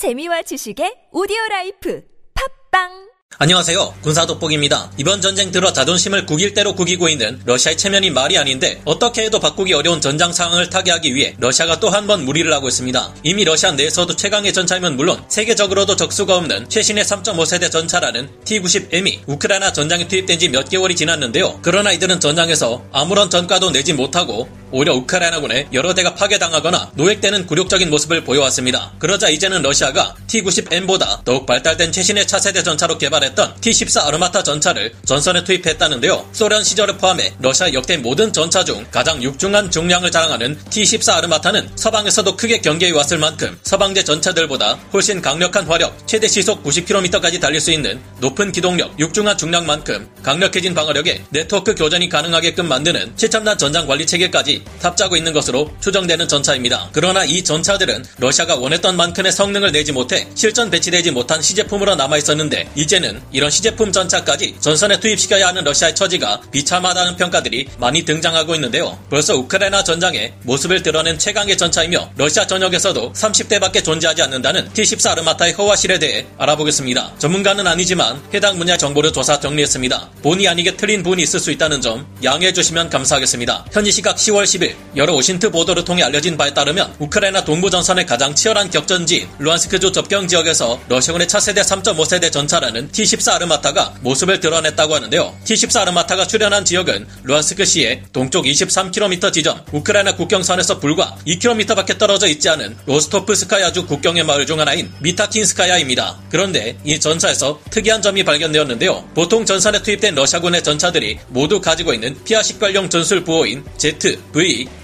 재미와 지식의 오디오 라이프 팟빵 안녕하세요. 군사 돋보기입니다. 이번 전쟁 들어 자존심을 구길 대로 구기고 있는 러시아의 체면이 말이 아닌데 어떻게 해도 바꾸기 어려운 전장 상황을 타개하기 위해 러시아가 또 한 번 무리를 하고 있습니다. 이미 러시아 내에서도 최강의 전차임은 물론 세계적으로도 적수가 없는 최신의 3.5세대 전차라는 T-90M이 우크라이나 전장에 투입된 지 몇 개월이 지났는데요. 그러나 이들은 전장에서 아무런 전과도 내지 못하고 오히려 우크라이나군에 여러 대가 파괴당하거나 노획되는 굴욕적인 모습을 보여왔습니다. 그러자 이제는 러시아가 T-90M보다 더욱 발달된 최신의 차세대 전차로 개발했던 T-14 아르마타 전차를 전선에 투입했다는데요. 소련 시절을 포함해 러시아 역대 모든 전차 중 가장 육중한 중량을 자랑하는 T-14 아르마타는 서방에서도 크게 경계해 왔을 만큼 서방제 전차들보다 훨씬 강력한 화력, 최대 시속 90km까지 달릴 수 있는 높은 기동력, 육중한 중량만큼 강력해진 방어력에 네트워크 교전이 가능하게끔 만드는 최첨단 전장 관리 체계까지 탑재하고 있는 것으로 추정되는 전차입니다. 그러나 이 전차들은 러시아가 원했던 만큼의 성능을 내지 못해 실전 배치되지 못한 시제품으로 남아 있었는데 이제는 이런 시제품 전차까지 전선에 투입시켜야 하는 러시아의 처지가 비참하다는 평가들이 많이 등장하고 있는데요. 벌써 우크라이나 전장에 모습을 드러낸 최강의 전차이며 러시아 전역에서도 30대밖에 존재하지 않는다는 T-14 아르마타의 허와실에 대해 알아보겠습니다. 전문가는 아니지만 해당 분야 정보를 조사 정리했습니다. 본의 아니게 틀린 부분이 있을 수 있다는 점 양해해 주시면 감사하겠습니다. 현지 시각 10월 10일 여러 오신트 보도를 통해 알려진 바에 따르면 우크라이나 동부 전선의 가장 치열한 격전지 루안스크주 접경 지역에서 러시아군의 차세대 3.5세대 전차라는 T-14 아르마타가 모습을 드러냈다고 하는데요. T-14 아르마타가 출현한 지역은 루안스크시의 동쪽 23km 지점 우크라이나 국경선에서 불과 2km밖에 떨어져 있지 않은 로스토프스카야주 국경의 마을 중 하나인 미타킨스카야입니다. 그런데 이 전차에서 특이한 점이 발견되었는데요. 보통 전선에 투입된 러시아군의 전차들이 모두 가지고 있는 피하 식별용 전술 부호인 Z, V,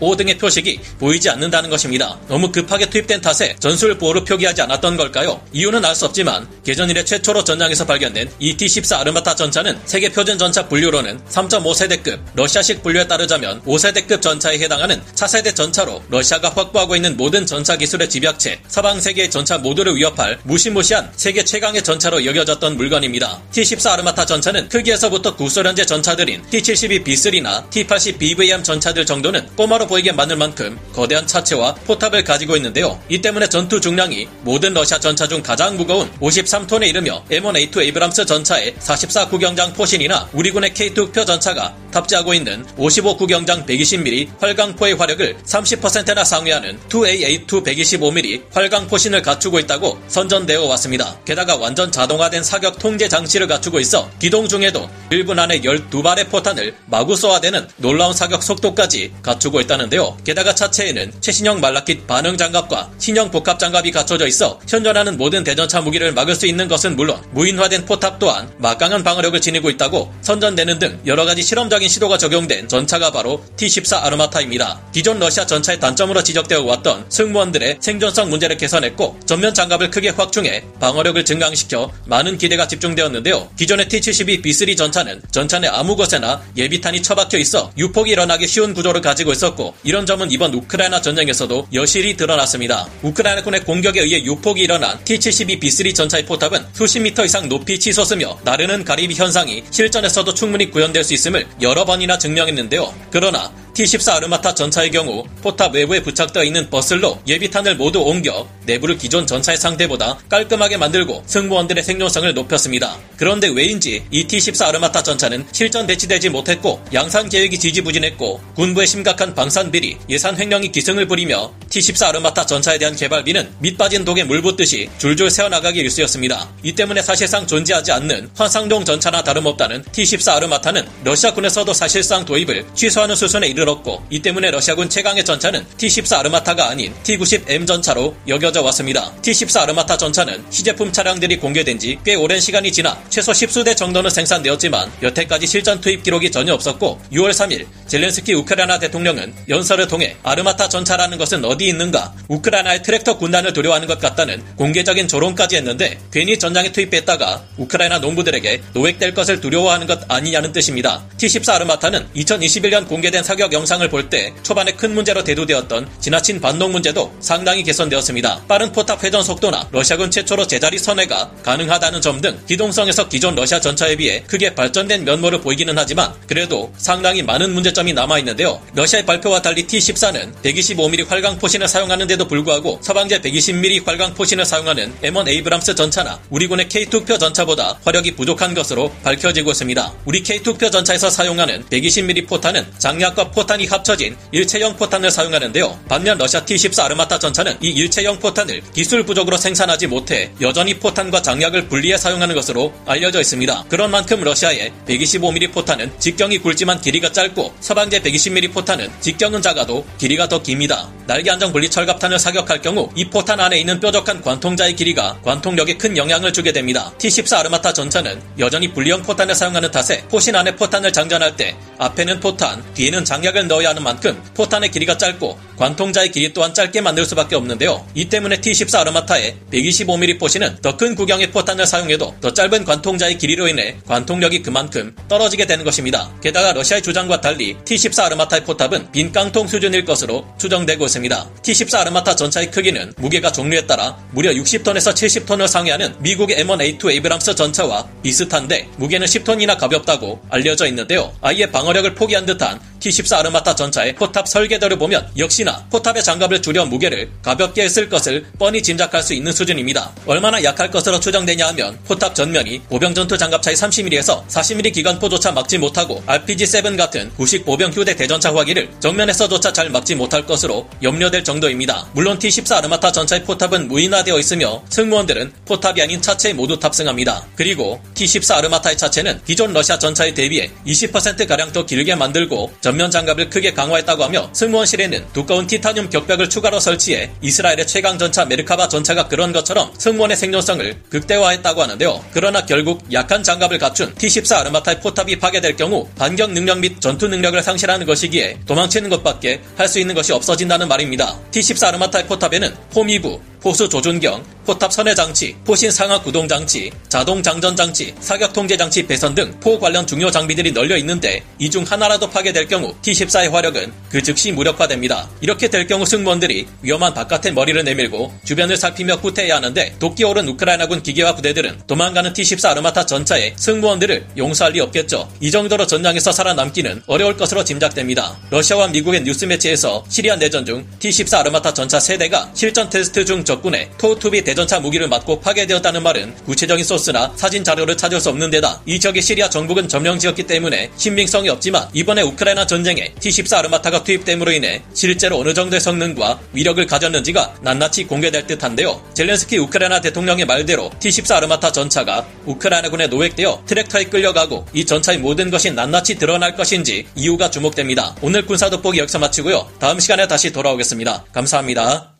O 등의 표식이 보이지 않는다는 것입니다. 너무 급하게 투입된 탓에 전술 보호로 표기하지 않았던 걸까요? 이유는 알 수 없지만 개전 이래 최초로 전장에서 발견된 이 T-14 아르마타 전차는 세계 표준 전차 분류로는 3.5세대급, 러시아식 분류에 따르자면 5세대급 전차에 해당하는 차세대 전차로 러시아가 확보하고 있는 모든 전차 기술의 집약체, 서방 세계의 전차 모두를 위협할 무시무시한 세계 최강의 전차로 여겨졌던 물건입니다. T-14 아르마타 전차는 크기에서부터 구소련제 전차들인 T-72 B3나 T-80 BVM 전차들 정도는 꼬마로 보이게 만들 만큼 거대한 차체와 포탑을 가지고 있는데요. 이 때문에 전투 중량이 모든 러시아 전차 중 가장 무거운 53톤에 이르며 M1A2 에이브람스 전차의 44 구경장 포신이나 우리군의 K2 흑표 전차가 탑재하고 있는 55 구경장 120mm 활강포의 화력을 30%나 상회하는 2A82 125mm 활강 포신을 갖추고 있다고 선전되어 왔습니다. 게다가 완전 자동화된 사격 통제 장치를 갖추고 있어 기동 중에도 1분 안에 12발의 포탄을 마구 쏘아대는 놀라운 사격 속도까지 갖추고 있다는데요. 게다가 차체에는 최신형 말라킷 반응 장갑과 신형 복합 장갑이 갖춰져 있어 현존하는 모든 대전차 무기를 막을 수 있는 것은 물론 무인화된 포탑 또한 막강한 방어력을 지니고 있다고 선전되는 등 여러 가지 실험적인 시도가 적용된 전차가 바로 T-14 아르마타입니다. 기존 러시아 전차의 단점으로 지적되어 왔던 승무원들의 생존성 문제를 개선했고 전면 장갑을 크게 확충해 방어력을 증강시켜 많은 기대가 집중되었는데요. 기존의 T-72 B3 전차는 전차 내 아무 곳에나 예비탄이 처박혀 있어 유폭이 일어나기 쉬운 구조를 가지고 있었고 이런 점은 이번 우크라이나 전쟁에서도 여실히 드러났습니다. 우크라이나군의 공격에 의해 유폭이 일어난 T-72 B3 전차의 포탑은 수십 미터 이상 높이 치솟으며 나르는 가리비 현상이 실전에서도 충분히 구현될 수 있음을 여러 번이나 증명했는데요. 그러나 T-14 아르마타 전차의 경우 포탑 외부에 부착되어 있는 bustle로 예비탄을 모두 옮겨 내부를 기존 전차의 상태보다 깔끔하게 만들고 승무원들의 생존성을 높였습니다. 그런데 왜인지 이 T-14 아르마타 전차는 실전 배치되지 못했고 양산 계획이 지지부진했고 군부의 심각한 방산 비리, 예산 횡령이 기승을 부리며 T-14 아르마타 전차에 대한 개발비는 밑빠진 독에 물 붓듯이 줄줄 새어나가기 일쑤였습니다. 이 때문에 사실상 존재하지 않는 환상종 전차나 다름없다는 T-14 아르마타는 러시아군에서도 사실상 도입을 취소하는 수순에 이르렀고 이 때문에 러시아군 최강의 전차는 T-14 아르마타가 아닌 T-90M 전차로 여겨져 왔습니다. T-14 아르마타 전차는 시제품 차량들이 공개된 지 꽤 오랜 시간이 지나 최소 10수대 정도는 생산되었지만 여태까지 실전 투입 기록이 전혀 없었고 6월 3일 젤렌스키 우크라이나 대통령은 연설을 통해 아르마타 전차라는 것은 어디 있는가 우크라이나의 트랙터 군단을 두려워하는 것 같다는 공개적인 조롱까지 했는데 괜히 전장에 투입했다가 우크라이나 농부들에게 노획될 것을 두려워하는 것 아니냐는 뜻입니다. T-14 아르마타는 2021년 공개된 사격 사격 영상을 볼 때 초반에 큰 문제로 대두되었던 지나친 반동 문제도 상당히 개선되었습니다. 빠른 포탑 회전 속도나 러시아군 최초로 제자리 선회가 가능하다는 점 등 기동성에서 기존 러시아 전차에 비해 크게 발전된 면모를 보이기는 하지만 그래도 상당히 많은 문제점이 남아있는데요. 러시아의 발표와 달리 T-14는 125mm 활강 포신을 사용하는데도 불구하고 서방제 120mm 활강 포신을 사용하는 M1 에이브람스 전차나 우리군의 K2 흑표 전차보다 화력이 부족한 것으로 밝혀지고 있습니다. 우리 K2 흑표 전차에서 사용하는 120mm 포탄은 장약과 포탄이 합쳐진 일체형 포탄을 사용하는데요. 반면 러시아 T-14 아르마타 전차는 이 일체형 포탄을 기술 부족으로 생산하지 못해 여전히 포탄과 장약을 분리해 사용하는 것으로 알려져 있습니다. 그런 만큼 러시아의 125mm 포탄은 직경이 굵지만 길이가 짧고 서방제 120mm 포탄은 직경은 작아도 길이가 더 깁니다. 날개 안정 분리 철갑탄을 사격할 경우 이 포탄 안에 있는 뾰족한 관통자의 길이가 관통력에 큰 영향을 주게 됩니다. T-14 아르마타 전차는 여전히 분리형 포탄을 사용하는 탓에 포신 안에 포탄을 장전할 때 앞에는 포탄, 뒤에는 장약을 넣어야 하는 만큼 포탄의 길이가 짧고 관통자의 길이 또한 짧게 만들 수밖에 없는데요. 이 때문에 T-14 아르마타의 125mm 포신은 더 큰 구경의 포탄을 사용해도 더 짧은 관통자의 길이로 인해 관통력이 그만큼 떨어지게 되는 것입니다. 게다가 러시아의 주장과 달리 T-14 아르마타의 포탑은 빈 깡통 수준일 것으로 추정되고 있습니다. T-14 아르마타 전차의 크기는 무게가 종류에 따라 무려 60톤에서 70톤을 상회하는 미국의 M1A2 에이브람스 전차와 비슷한데 무게는 10톤이나 가볍다고 알려져 있는데요. 아예 방어력을 포기한 듯한 T-14 아르마타 전차의 포탑 설계도를 보면 역시나 포탑의 장갑을 줄여 무게를 가볍게 했을 것을 뻔히 짐작할 수 있는 수준입니다. 얼마나 약할 것으로 추정되냐 하면 포탑 전면이 보병 전투 장갑차의 30mm에서 40mm 기관포조차 막지 못하고 RPG-7 같은 구식 보병 휴대 대전차 화기를 정면에서조차 잘 막지 못할 것으로 염려될 정도입니다. 물론 T-14 아르마타 전차의 포탑은 무인화되어 있으며 승무원들은 포탑이 아닌 차체에 모두 탑승합니다. 그리고 T-14 아르마타의 차체는 기존 러시아 전차에 대비해 20%가량 더 길게 만들고 전면 장갑을 크게 강화했다고 하며 승무원실에는 두꺼운 티타늄 격벽을 추가로 설치해 이스라엘의 최강 전차 메르카바 전차가 그런 것처럼 승무원의 생존성을 극대화했다고 하는데요. 그러나 결국 약한 장갑을 갖춘 T-14 아르마타의 포탑이 파괴될 경우 반격 능력 및 전투 능력을 상실하는 것이기에 도망치는 것밖에 할 수 있는 것이 없어진다는 말입니다. T-14 아르마타의 포탑에는 포미부, 포수 조준경, 포탑 선회 장치, 포신 상하 구동 장치, 자동 장전 장치, 사격 통제 장치 배선 등 포 관련 중요 장비들이 널려 있는데 이 중 하나라도 파괴될 경우 T-14의 화력은 그 즉시 무력화됩니다. 이렇게 될 경우 승무원들이 위험한 바깥에 머리를 내밀고 주변을 살피며 후퇴해야 하는데 독기 오른 우크라이나군 기계화 부대들은 도망가는 T-14 아르마타 전차에 승무원들을 용서할 리 없겠죠. 이 정도로 전장에서 살아남기는 어려울 것으로 짐작됩니다. 러시아와 미국의 뉴스 매체에서 시리아 내전 중 T-14 아르마타 전차 세 대가 실전 테스트 중 적군의 TOW-2B 대전차 무기를 맞고 파괴되었다는 말은 구체적인 소스나 사진 자료를 찾을 수 없는 데다 이 지역의 시리아 정부군 점령지였기 때문에 신빙성이 없지만 이번에 우크라이나 전쟁에 T-14 아르마타가 투입됨으로 인해 실제로 어느 정도의 성능과 위력을 가졌는지가 낱낱이 공개될 듯한데요. 젤렌스키 우크라이나 대통령의 말대로 T-14 아르마타 전차가 우크라이나군에 노획되어 트랙터에 끌려가고 이 전차의 모든 것이 낱낱이 드러날 것인지 이유가 주목됩니다. 오늘 군사 돋보기 여기서 마치고요. 다음 시간에 다시 돌아오겠습니다. 감사합니다.